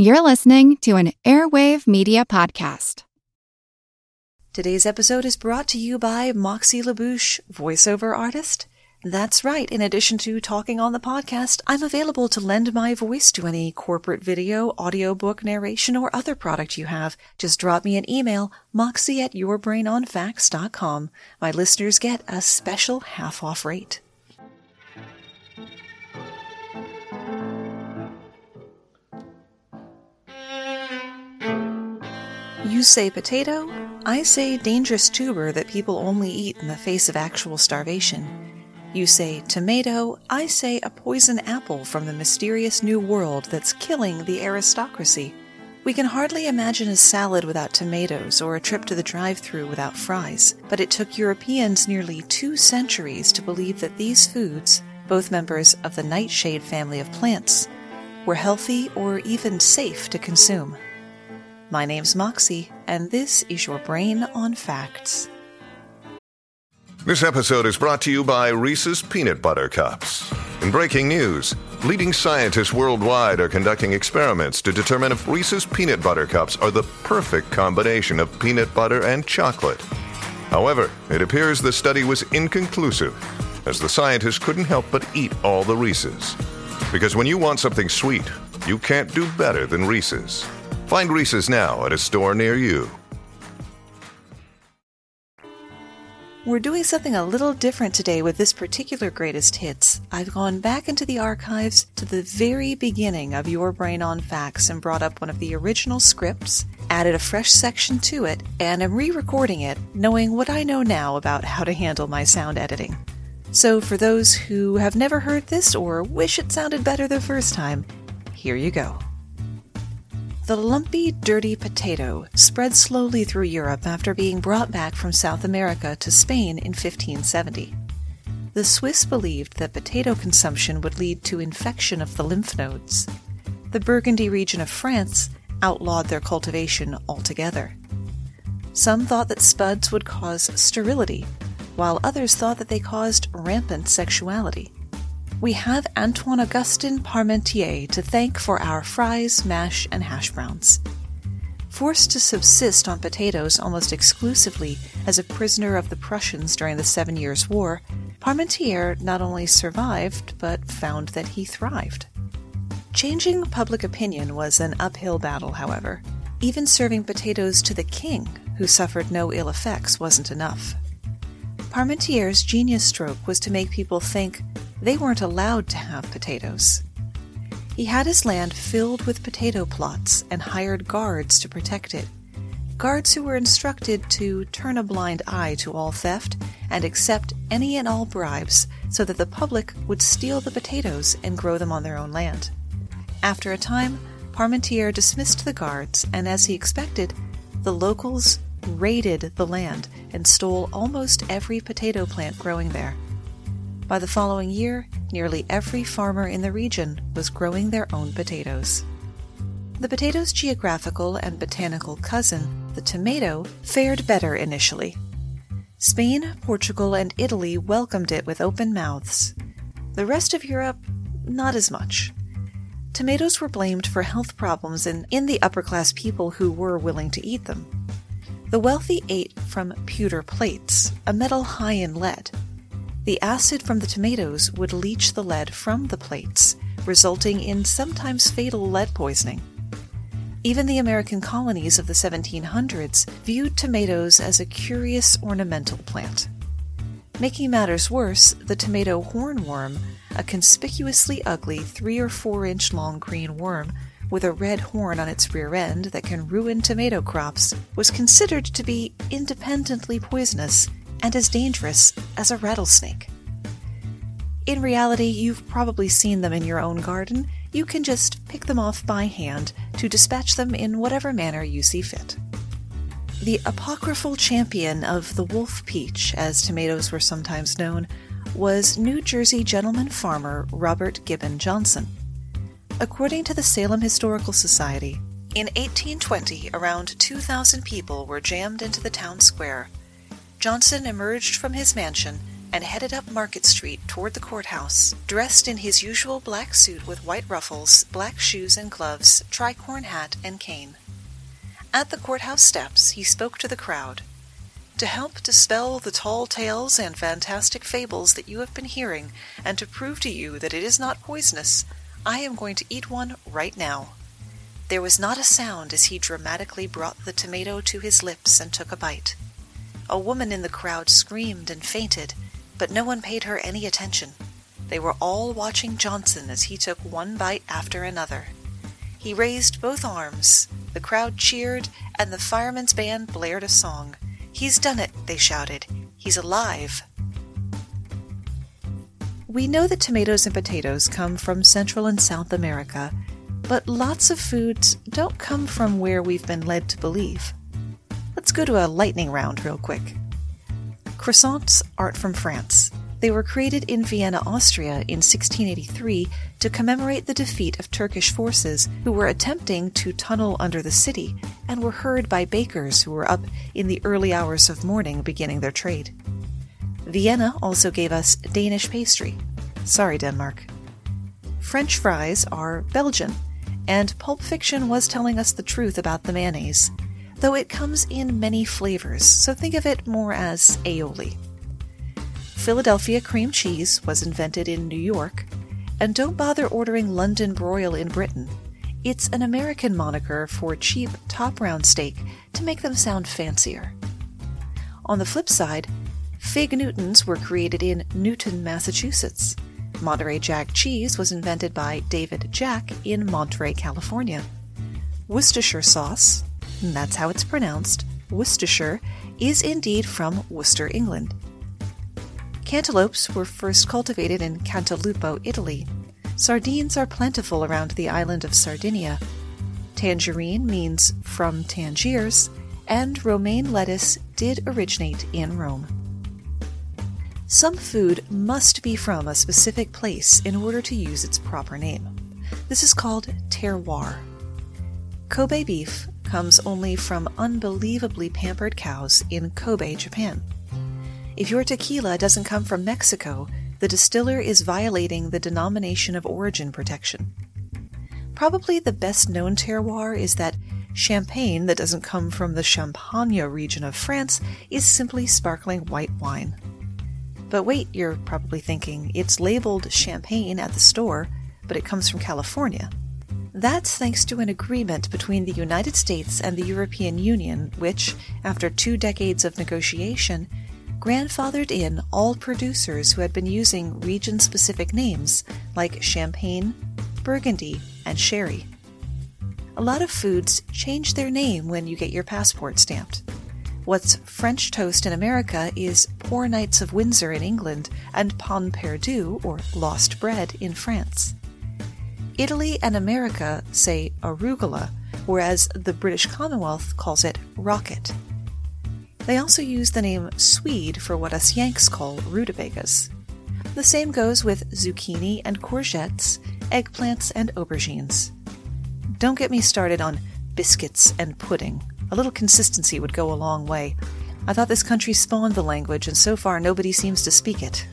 You're listening to an Airwave Media Podcast. Today's episode is brought to you by Moxie LaBouche, voiceover artist. That's right. In addition to talking on the podcast, I'm available to lend my voice to any corporate video, audiobook narration, or other product you have. Just drop me an email, moxie at yourbrainonfacts.com. My listeners get a special half off rate. You say potato, I say dangerous tuber that people only eat in the face of actual starvation. You say tomato, I say a poison apple from the mysterious new world that's killing the aristocracy. We can hardly imagine a salad without tomatoes or a trip to the drive through without fries, but it took Europeans nearly two centuries to believe that these foods, both members of the nightshade family of plants, were healthy or even safe to consume. My name's Moxie, and this is your Brain on Facts. This episode is brought to you by Reese's Peanut Butter Cups. In breaking news, leading scientists worldwide are conducting experiments to determine if Reese's Peanut Butter Cups are the perfect combination of peanut butter and chocolate. However, it appears the study was inconclusive, as the scientists couldn't help but eat all the Reese's. Because when you want something sweet, you can't do better than Reese's. Find Reese's now at a store near you. We're doing something a little different today with this particular greatest hits. I've gone back into the archives to the very beginning of Your Brain on Facts and brought up one of the original scripts, added a fresh section to it, and am re recording it, knowing what I know now about how to handle my sound editing. So, for those who have never heard this or wish it sounded better the first time, here you go. The lumpy, dirty potato spread slowly through Europe after being brought back from South America to Spain in 1570. The Swiss believed that potato consumption would lead to infection of the lymph nodes. The Burgundy region of France outlawed their cultivation altogether. Some thought that spuds would cause sterility, while others thought that they caused rampant sexuality we have Antoine Augustin Parmentier to thank for our fries, mash, and hash browns. Forced to subsist on potatoes almost exclusively as a prisoner of the Prussians during the Seven Years' War, Parmentier not only survived, but found that he thrived. Changing public opinion was an uphill battle, however. Even serving potatoes to the king, who suffered no ill effects, wasn't enough. Parmentier's genius stroke was to make people think they weren't allowed to have potatoes. He had his land filled with potato plots and hired guards to protect it. Guards who were instructed to turn a blind eye to all theft and accept any and all bribes so that the public would steal the potatoes and grow them on their own land. After a time, Parmentier dismissed the guards, and as he expected, the locals raided the land and stole almost every potato plant growing there. By the following year, nearly every farmer in the region was growing their own potatoes. The potato's geographical and botanical cousin, the tomato, fared better initially. Spain, Portugal, and Italy welcomed it with open mouths. The rest of Europe, not as much. Tomatoes were blamed for health problems in, in the upper class people who were willing to eat them. The wealthy ate from pewter plates, a metal high in lead. The acid from the tomatoes would leach the lead from the plates, resulting in sometimes fatal lead poisoning. Even the American colonies of the 1700s viewed tomatoes as a curious ornamental plant. Making matters worse, the tomato hornworm, a conspicuously ugly three or four inch long green worm with a red horn on its rear end that can ruin tomato crops, was considered to be independently poisonous and as dangerous as a rattlesnake. In reality, you've probably seen them in your own garden. You can just pick them off by hand to dispatch them in whatever manner you see fit. The apocryphal champion of the wolf peach, as tomatoes were sometimes known, was New Jersey gentleman farmer Robert Gibbon Johnson. According to the Salem Historical Society, in 1820 around 2,000 people were jammed into the town square Johnson emerged from his mansion and headed up Market Street toward the courthouse, dressed in his usual black suit with white ruffles, black shoes and gloves, tricorn hat, and cane. At the courthouse steps, he spoke to the crowd. To help dispel the tall tales and fantastic fables that you have been hearing, and to prove to you that it is not poisonous, I am going to eat one right now. There was not a sound as he dramatically brought the tomato to his lips and took a bite. A woman in the crowd screamed and fainted, but no one paid her any attention. They were all watching Johnson as he took one bite after another. He raised both arms, the crowd cheered, and the firemen's band blared a song. He's done it, they shouted. He's alive. We know that tomatoes and potatoes come from Central and South America, but lots of foods don't come from where we've been led to believe. Let's go to a lightning round real quick. Croissants aren't from France. They were created in Vienna, Austria in 1683 to commemorate the defeat of Turkish forces who were attempting to tunnel under the city and were heard by bakers who were up in the early hours of morning beginning their trade. Vienna also gave us Danish pastry. Sorry, Denmark. French fries are Belgian and Pulp Fiction was telling us the truth about the mayonnaise, though it comes in many flavors, so think of it more as aioli. Philadelphia cream cheese was invented in New York, and don't bother ordering London broil in Britain. It's an American moniker for cheap top round steak to make them sound fancier. On the flip side, Fig Newtons were created in Newton, Massachusetts. Monterey Jack cheese was invented by David Jack in Monterey, California. Worcestershire sauce, that's how it's pronounced, Worcestershire, is indeed from Worcester, England. Cantaloupes were first cultivated in Cantalupo, Italy. Sardines are plentiful around the island of Sardinia. Tangerine means from Tangiers, and romaine lettuce did originate in Rome. Some food must be from a specific place in order to use its proper name. This is called terroir. Kobe beef comes only from unbelievably pampered cows in Kobe, Japan. If your tequila doesn't come from Mexico, the distiller is violating the denomination of origin protection. Probably the best known terroir is that champagne that doesn't come from the Champagne region of France is simply sparkling white wine. But wait, you're probably thinking, it's labeled champagne at the store, but it comes from California. That's thanks to an agreement between the United States and the European Union, which, after two decades of negotiation, grandfathered in all producers who had been using region specific names like champagne, burgundy, and sherry. A lot of foods change their name when you get your passport stamped. What's French toast in America is Poor Knights of Windsor in England and Pain Perdu, or Lost Bread, in France. Italy and America say arugula, whereas the British Commonwealth calls it rocket. They also use the name Swede for what us Yanks call rutabagas. The same goes with zucchini and courgettes, eggplants and aubergines. Don't get me started on biscuits and pudding. A little consistency would go a long way. I thought this country spawned the language, and so far nobody seems to speak it.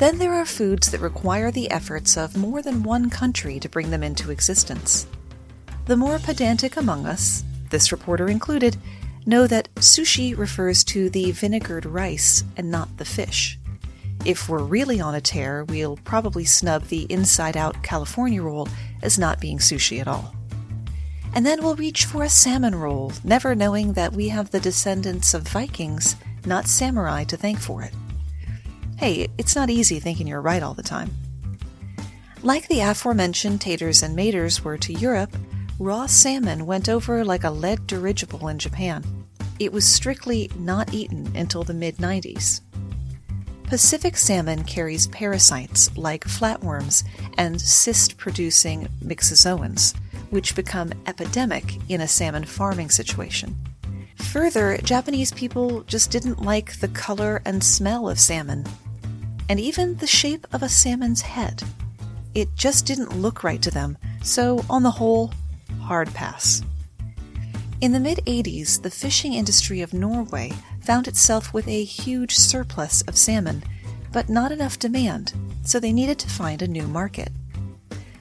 Then there are foods that require the efforts of more than one country to bring them into existence. The more pedantic among us, this reporter included, know that sushi refers to the vinegared rice and not the fish. If we're really on a tear, we'll probably snub the inside out California roll as not being sushi at all and then we'll reach for a salmon roll, never knowing that we have the descendants of Vikings, not samurai, to thank for it. Hey, it's not easy thinking you're right all the time. Like the aforementioned taters and maters were to Europe, raw salmon went over like a lead dirigible in Japan. It was strictly not eaten until the mid 90s. Pacific salmon carries parasites like flatworms and cyst producing myxozoans which become epidemic in a salmon farming situation. Further, Japanese people just didn't like the color and smell of salmon, and even the shape of a salmon's head. It just didn't look right to them, so on the whole, hard pass. In the mid 80s, the fishing industry of Norway found itself with a huge surplus of salmon, but not enough demand, so they needed to find a new market.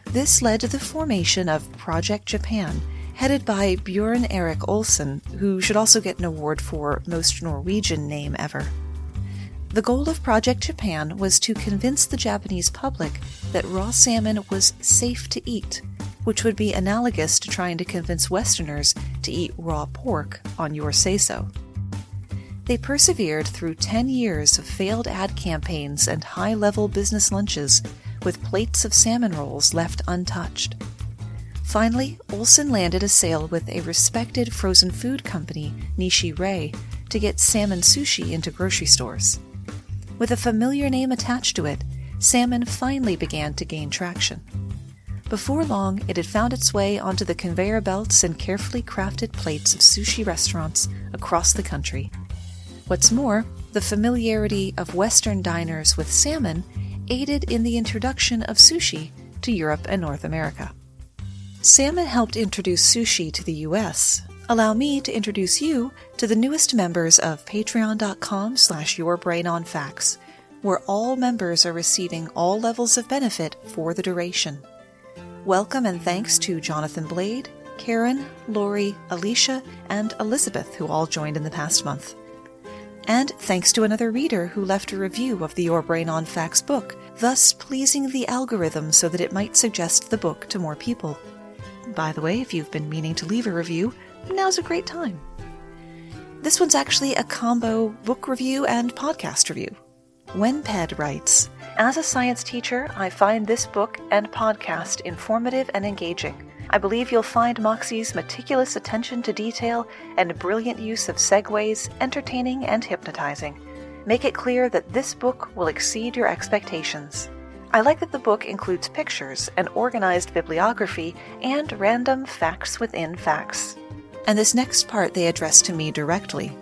This led to the formation of Project Japan, headed by Bjorn Erik Olsen, who should also get an award for Most Norwegian Name Ever. The goal of Project Japan was to convince the Japanese public that raw salmon was safe to eat, which would be analogous to trying to convince Westerners to eat raw pork on your say so. They persevered through 10 years of failed ad campaigns and high level business lunches with plates of salmon rolls left untouched. Finally, Olsen landed a sale with a respected frozen food company, Nichirei, to get salmon sushi into grocery stores. With a familiar name attached to it, salmon finally began to gain traction. Before long, it had found its way onto the conveyor belts and carefully crafted plates of sushi restaurants across the country. What's more, the familiarity of Western diners with salmon aided in the introduction of sushi to Europe and North America. Salmon helped introduce sushi to the US. Allow me to introduce you to the newest members of patreon.com slash yourbrainonfacts, where all members are receiving all levels of benefit for the duration. Welcome and thanks to Jonathan Blade, Karen, Lori, Alicia, and Elizabeth, who all joined in the past month. And thanks to another reader who left a review of the Your Brain on Facts book, thus pleasing the algorithm so that it might suggest the book to more people. By the way, if you've been meaning to leave a review, now's a great time. This one's actually a combo book review and podcast review. Wenped writes As a science teacher, I find this book and podcast informative and engaging. I believe you'll find Moxie's meticulous attention to detail and brilliant use of segues entertaining and hypnotizing. Make it clear that this book will exceed your expectations. I like that the book includes pictures, an organized bibliography, and random facts within facts. And this next part they address to me directly.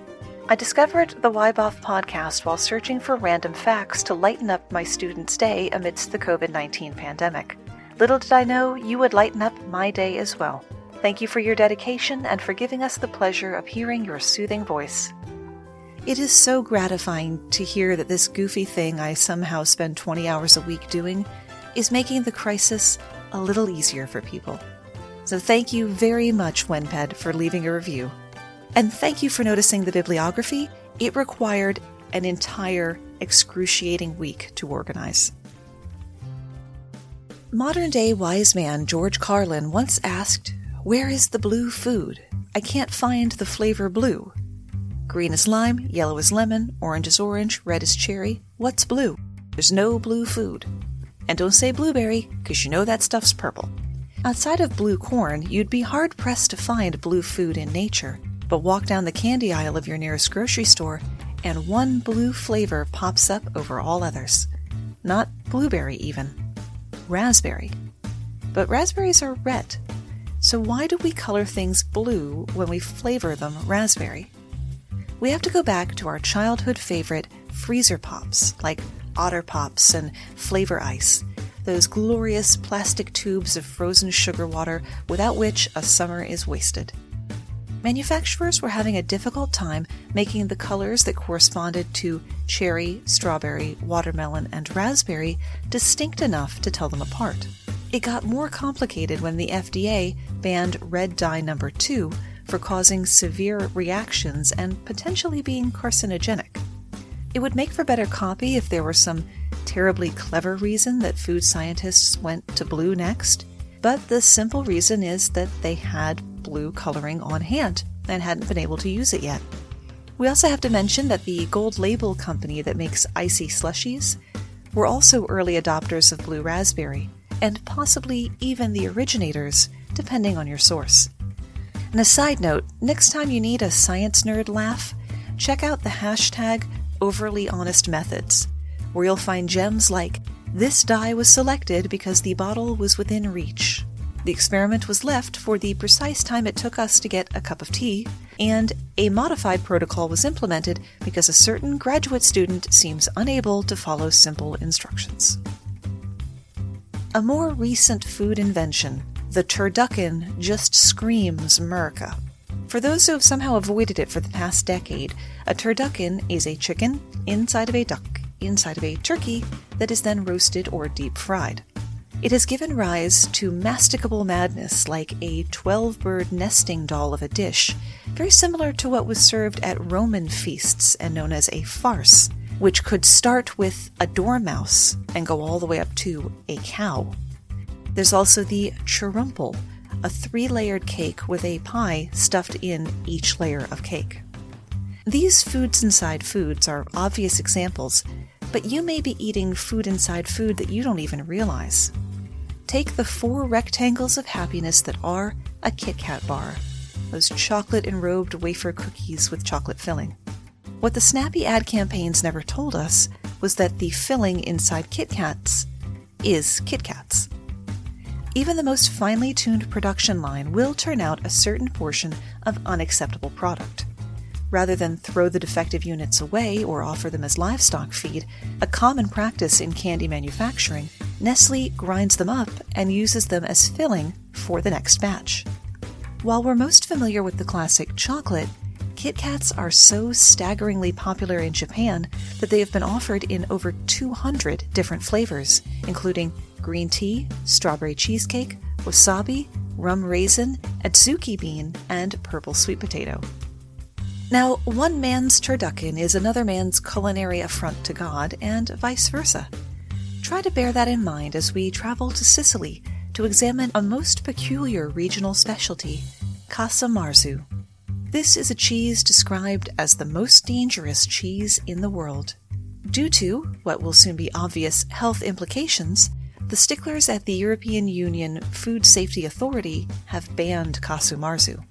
I discovered the YBOF podcast while searching for random facts to lighten up my students' day amidst the COVID 19 pandemic. Little did I know you would lighten up my day as well. Thank you for your dedication and for giving us the pleasure of hearing your soothing voice. It is so gratifying to hear that this goofy thing I somehow spend 20 hours a week doing is making the crisis a little easier for people. So thank you very much, Wenped, for leaving a review. And thank you for noticing the bibliography. It required an entire excruciating week to organize. Modern day wise man George Carlin once asked, Where is the blue food? I can't find the flavor blue. Green is lime, yellow is lemon, orange is orange, red is cherry. What's blue? There's no blue food. And don't say blueberry, because you know that stuff's purple. Outside of blue corn, you'd be hard pressed to find blue food in nature, but walk down the candy aisle of your nearest grocery store, and one blue flavor pops up over all others. Not blueberry, even raspberry. But raspberries are red. So why do we color things blue when we flavor them raspberry? We have to go back to our childhood favorite freezer pops, like Otter Pops and Flavor Ice, those glorious plastic tubes of frozen sugar water without which a summer is wasted. Manufacturers were having a difficult time making the colors that corresponded to cherry, strawberry, watermelon, and raspberry distinct enough to tell them apart. It got more complicated when the FDA banned red dye number 2 for causing severe reactions and potentially being carcinogenic. It would make for better copy if there were some terribly clever reason that food scientists went to blue next, but the simple reason is that they had blue coloring on hand and hadn't been able to use it yet. We also have to mention that the Gold Label company that makes icy slushies were also early adopters of blue raspberry, and possibly even the originators, depending on your source. And a side note next time you need a science nerd laugh, check out the hashtag overly honest methods, where you'll find gems like this dye was selected because the bottle was within reach. The experiment was left for the precise time it took us to get a cup of tea, and a modified protocol was implemented because a certain graduate student seems unable to follow simple instructions. A more recent food invention, the turducken, just screams America. For those who have somehow avoided it for the past decade, a turducken is a chicken inside of a duck inside of a turkey that is then roasted or deep fried. It has given rise to masticable madness like a 12 bird nesting doll of a dish, very similar to what was served at Roman feasts and known as a farce, which could start with a dormouse and go all the way up to a cow. There's also the cherpumple, a three layered cake with a pie stuffed in each layer of cake. These foods inside foods are obvious examples, but you may be eating food inside food that you don't even realize. Take the four rectangles of happiness that are a Kit Kat bar, those chocolate enrobed wafer cookies with chocolate filling. What the snappy ad campaigns never told us was that the filling inside Kit Kats is Kit Kats. Even the most finely tuned production line will turn out a certain portion of unacceptable product. Rather than throw the defective units away or offer them as livestock feed, a common practice in candy manufacturing, Nestle grinds them up and uses them as filling for the next batch. While we're most familiar with the classic chocolate, Kit Kats are so staggeringly popular in Japan that they have been offered in over 200 different flavors, including green tea, strawberry cheesecake, wasabi, rum raisin, adzuki bean, and purple sweet potato. Now, one man's turducken is another man's culinary affront to God, and vice versa. Try to bear that in mind as we travel to Sicily to examine a most peculiar regional specialty, Casu Marzu. This is a cheese described as the most dangerous cheese in the world. Due to, what will soon be obvious, health implications, the sticklers at the European Union Food Safety Authority have banned Casu Marzu.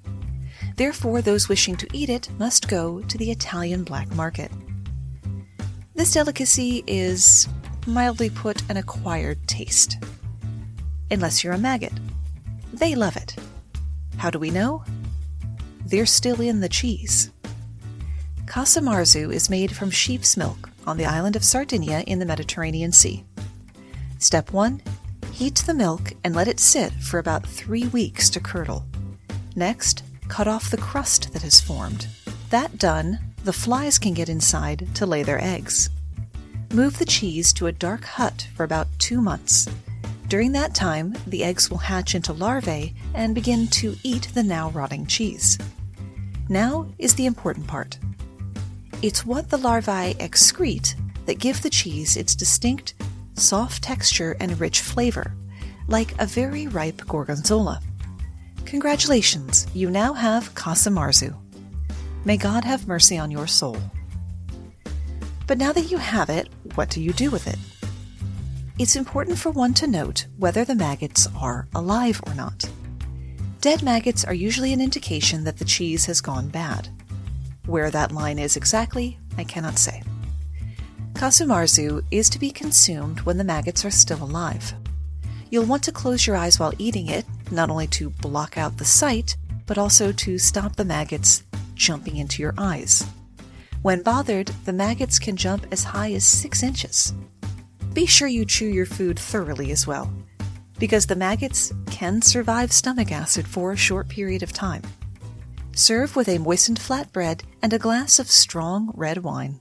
Therefore, those wishing to eat it must go to the Italian black market. This delicacy is, mildly put, an acquired taste. Unless you're a maggot. They love it. How do we know? They're still in the cheese. Casu Marzu is made from sheep's milk on the island of Sardinia in the Mediterranean Sea. Step 1 Heat the milk and let it sit for about three weeks to curdle. Next, cut off the crust that has formed. That done, the flies can get inside to lay their eggs. Move the cheese to a dark hut for about two months. During that time, the eggs will hatch into larvae and begin to eat the now rotting cheese. Now is the important part. It's what the larvae excrete that give the cheese its distinct, soft texture and rich flavor, like a very ripe gorgonzola. Congratulations, you now have Casu Marzu. May God have mercy on your soul. But now that you have it, what do you do with it? It's important for one to note whether the maggots are alive or not. Dead maggots are usually an indication that the cheese has gone bad. Where that line is exactly, I cannot say. Casu Marzu is to be consumed when the maggots are still alive. You'll want to close your eyes while eating it, not only to block out the sight, but also to stop the maggots jumping into your eyes. When bothered, the maggots can jump as high as 6 inches. Be sure you chew your food thoroughly as well, because the maggots can survive stomach acid for a short period of time. Serve with a moistened flatbread and a glass of strong red wine.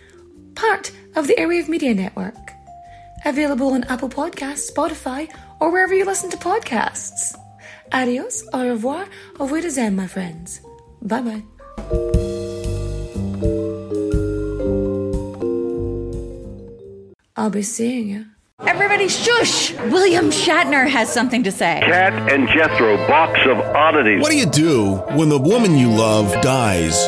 part of the Airwave Media Network. Available on Apple Podcasts, Spotify, or wherever you listen to podcasts. Adios, au revoir, au revoir, my friends. Bye bye. I'll be seeing you. Everybody shush! William Shatner has something to say. Kat and Jethro, box of oddities. What do you do when the woman you love dies?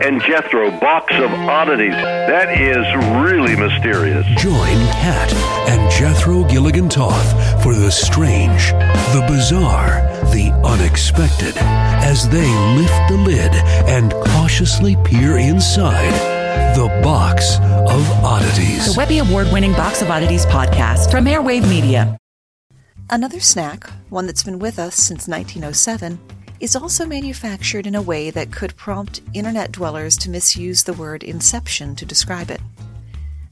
and Jethro box of oddities. That is really mysterious. Join Kat and Jethro Gilligan Toth for the strange, the bizarre, the unexpected as they lift the lid and cautiously peer inside the box of oddities. The Webby Award winning Box of Oddities podcast from Airwave Media. Another snack, one that's been with us since 1907, is also manufactured in a way that could prompt internet dwellers to misuse the word inception to describe it.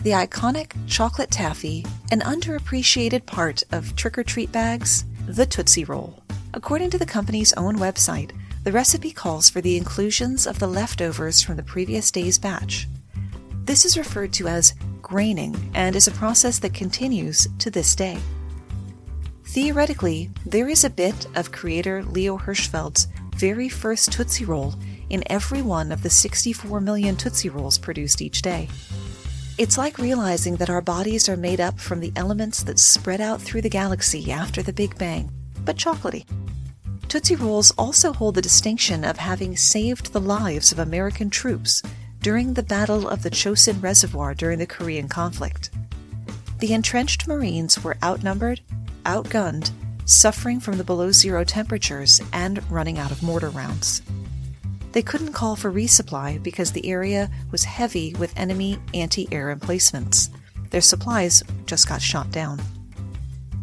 The iconic chocolate taffy, an underappreciated part of trick or treat bags, the Tootsie Roll. According to the company's own website, the recipe calls for the inclusions of the leftovers from the previous day's batch. This is referred to as graining and is a process that continues to this day. Theoretically, there is a bit of creator Leo Hirschfeld's very first Tootsie Roll in every one of the 64 million Tootsie Rolls produced each day. It's like realizing that our bodies are made up from the elements that spread out through the galaxy after the Big Bang, but chocolatey. Tootsie Rolls also hold the distinction of having saved the lives of American troops during the Battle of the Chosin Reservoir during the Korean conflict. The entrenched Marines were outnumbered, outgunned, suffering from the below zero temperatures, and running out of mortar rounds. They couldn't call for resupply because the area was heavy with enemy anti air emplacements. Their supplies just got shot down.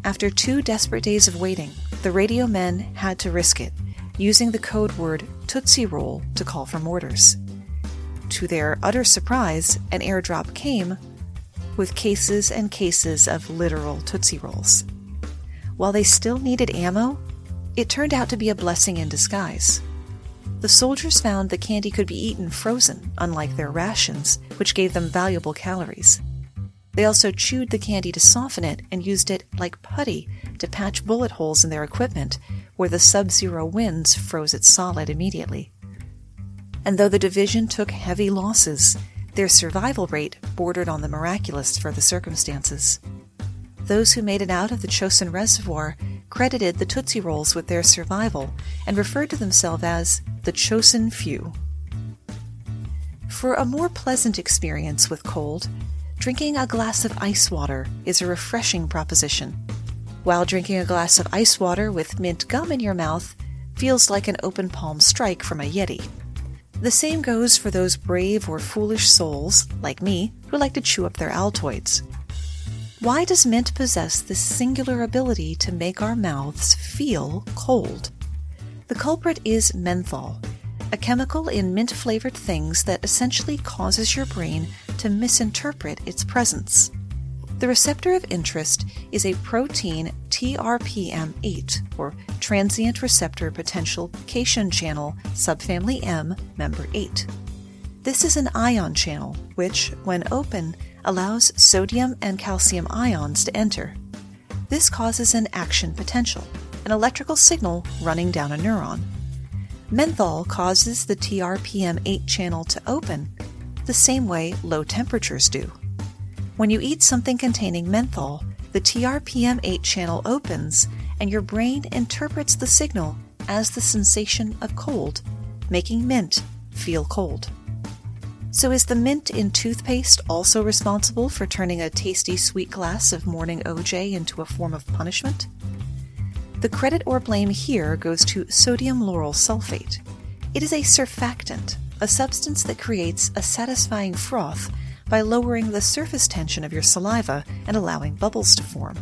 After two desperate days of waiting, the radio men had to risk it, using the code word Tootsie Roll to call for mortars. To their utter surprise, an airdrop came with cases and cases of literal Tootsie Rolls. While they still needed ammo, it turned out to be a blessing in disguise. The soldiers found the candy could be eaten frozen, unlike their rations, which gave them valuable calories. They also chewed the candy to soften it and used it like putty to patch bullet holes in their equipment where the sub zero winds froze it solid immediately. And though the division took heavy losses, their survival rate bordered on the miraculous for the circumstances. Those who made it out of the Chosin Reservoir credited the Tootsie Rolls with their survival and referred to themselves as the Chosin Few. For a more pleasant experience with cold, drinking a glass of ice water is a refreshing proposition. While drinking a glass of ice water with mint gum in your mouth feels like an open palm strike from a Yeti. The same goes for those brave or foolish souls, like me, who like to chew up their Altoids. Why does mint possess this singular ability to make our mouths feel cold? The culprit is menthol, a chemical in mint flavored things that essentially causes your brain to misinterpret its presence. The receptor of interest is a protein TRPM8, or transient receptor potential cation channel subfamily M, member 8. This is an ion channel, which, when open, allows sodium and calcium ions to enter. This causes an action potential, an electrical signal running down a neuron. Menthol causes the TRPM8 channel to open the same way low temperatures do. When you eat something containing menthol, the TRPM8 channel opens and your brain interprets the signal as the sensation of cold, making mint feel cold. So, is the mint in toothpaste also responsible for turning a tasty sweet glass of morning OJ into a form of punishment? The credit or blame here goes to sodium lauryl sulfate. It is a surfactant, a substance that creates a satisfying froth by lowering the surface tension of your saliva and allowing bubbles to form.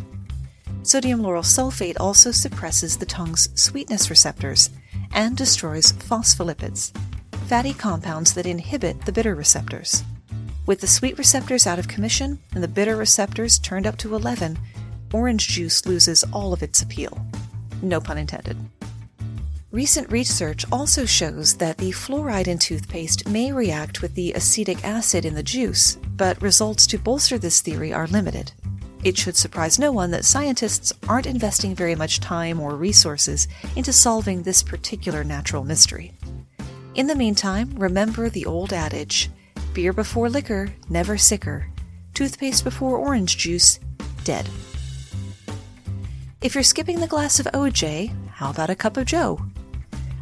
Sodium lauryl sulfate also suppresses the tongue's sweetness receptors and destroys phospholipids, fatty compounds that inhibit the bitter receptors. With the sweet receptors out of commission and the bitter receptors turned up to 11, orange juice loses all of its appeal. No pun intended. Recent research also shows that the fluoride in toothpaste may react with the acetic acid in the juice, but results to bolster this theory are limited. It should surprise no one that scientists aren't investing very much time or resources into solving this particular natural mystery. In the meantime, remember the old adage beer before liquor, never sicker, toothpaste before orange juice, dead. If you're skipping the glass of OJ, how about a cup of Joe?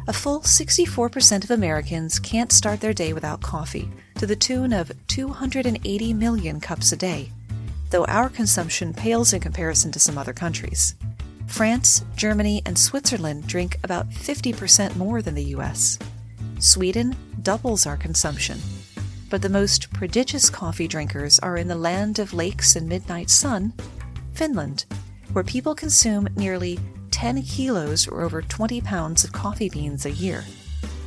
A full 64% of Americans can't start their day without coffee, to the tune of 280 million cups a day, though our consumption pales in comparison to some other countries. France, Germany, and Switzerland drink about 50% more than the US. Sweden doubles our consumption. But the most prodigious coffee drinkers are in the land of lakes and midnight sun, Finland, where people consume nearly 10 kilos or over 20 pounds of coffee beans a year.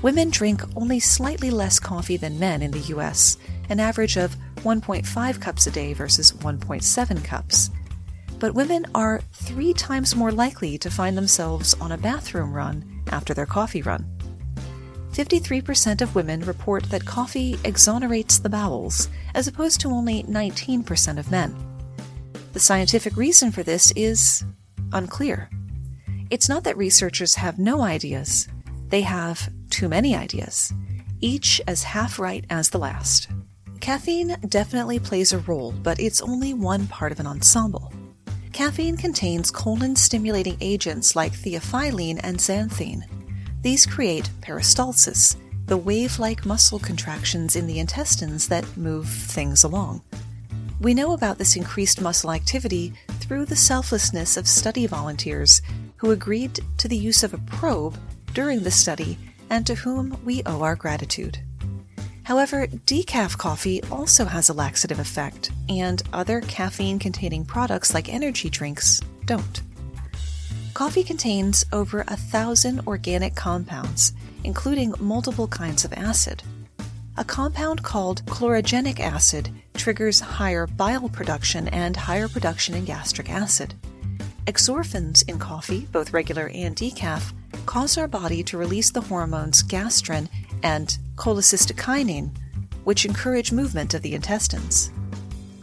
Women drink only slightly less coffee than men in the US, an average of 1.5 cups a day versus 1.7 cups. But women are three times more likely to find themselves on a bathroom run after their coffee run. 53% of women report that coffee exonerates the bowels, as opposed to only 19% of men. The scientific reason for this is unclear. It's not that researchers have no ideas, they have too many ideas, each as half right as the last. Caffeine definitely plays a role, but it's only one part of an ensemble. Caffeine contains colon stimulating agents like theophylline and xanthine. These create peristalsis, the wave like muscle contractions in the intestines that move things along. We know about this increased muscle activity through the selflessness of study volunteers who agreed to the use of a probe during the study and to whom we owe our gratitude. However, decaf coffee also has a laxative effect, and other caffeine containing products like energy drinks don't. Coffee contains over a thousand organic compounds, including multiple kinds of acid. A compound called chlorogenic acid triggers higher bile production and higher production in gastric acid. Exorphins in coffee, both regular and decaf, cause our body to release the hormones gastrin and cholecystokinin, which encourage movement of the intestines.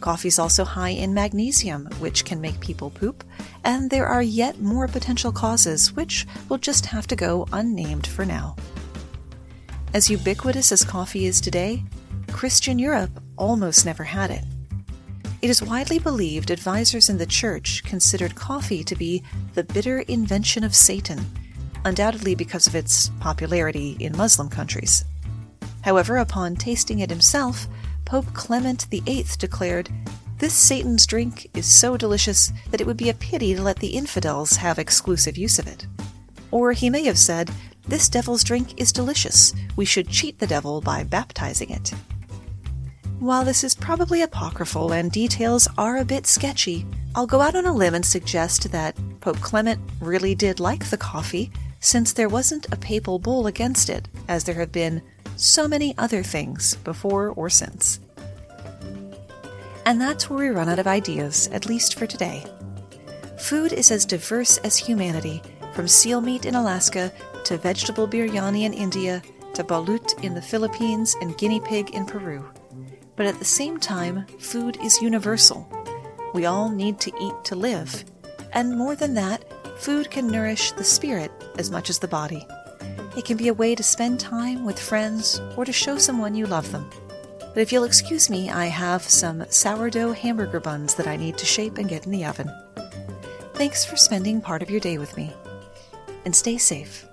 Coffee is also high in magnesium, which can make people poop, and there are yet more potential causes which will just have to go unnamed for now. As ubiquitous as coffee is today, Christian Europe almost never had it. It is widely believed advisors in the church considered coffee to be the bitter invention of Satan, undoubtedly because of its popularity in Muslim countries. However, upon tasting it himself, Pope Clement VIII declared, This Satan's drink is so delicious that it would be a pity to let the infidels have exclusive use of it. Or he may have said, this devil's drink is delicious. We should cheat the devil by baptizing it. While this is probably apocryphal and details are a bit sketchy, I'll go out on a limb and suggest that Pope Clement really did like the coffee, since there wasn't a papal bull against it, as there have been so many other things before or since. And that's where we run out of ideas, at least for today. Food is as diverse as humanity, from seal meat in Alaska to vegetable biryani in India, to balut in the Philippines and guinea pig in Peru. But at the same time, food is universal. We all need to eat to live. And more than that, food can nourish the spirit as much as the body. It can be a way to spend time with friends or to show someone you love them. But if you'll excuse me, I have some sourdough hamburger buns that I need to shape and get in the oven. Thanks for spending part of your day with me. And stay safe.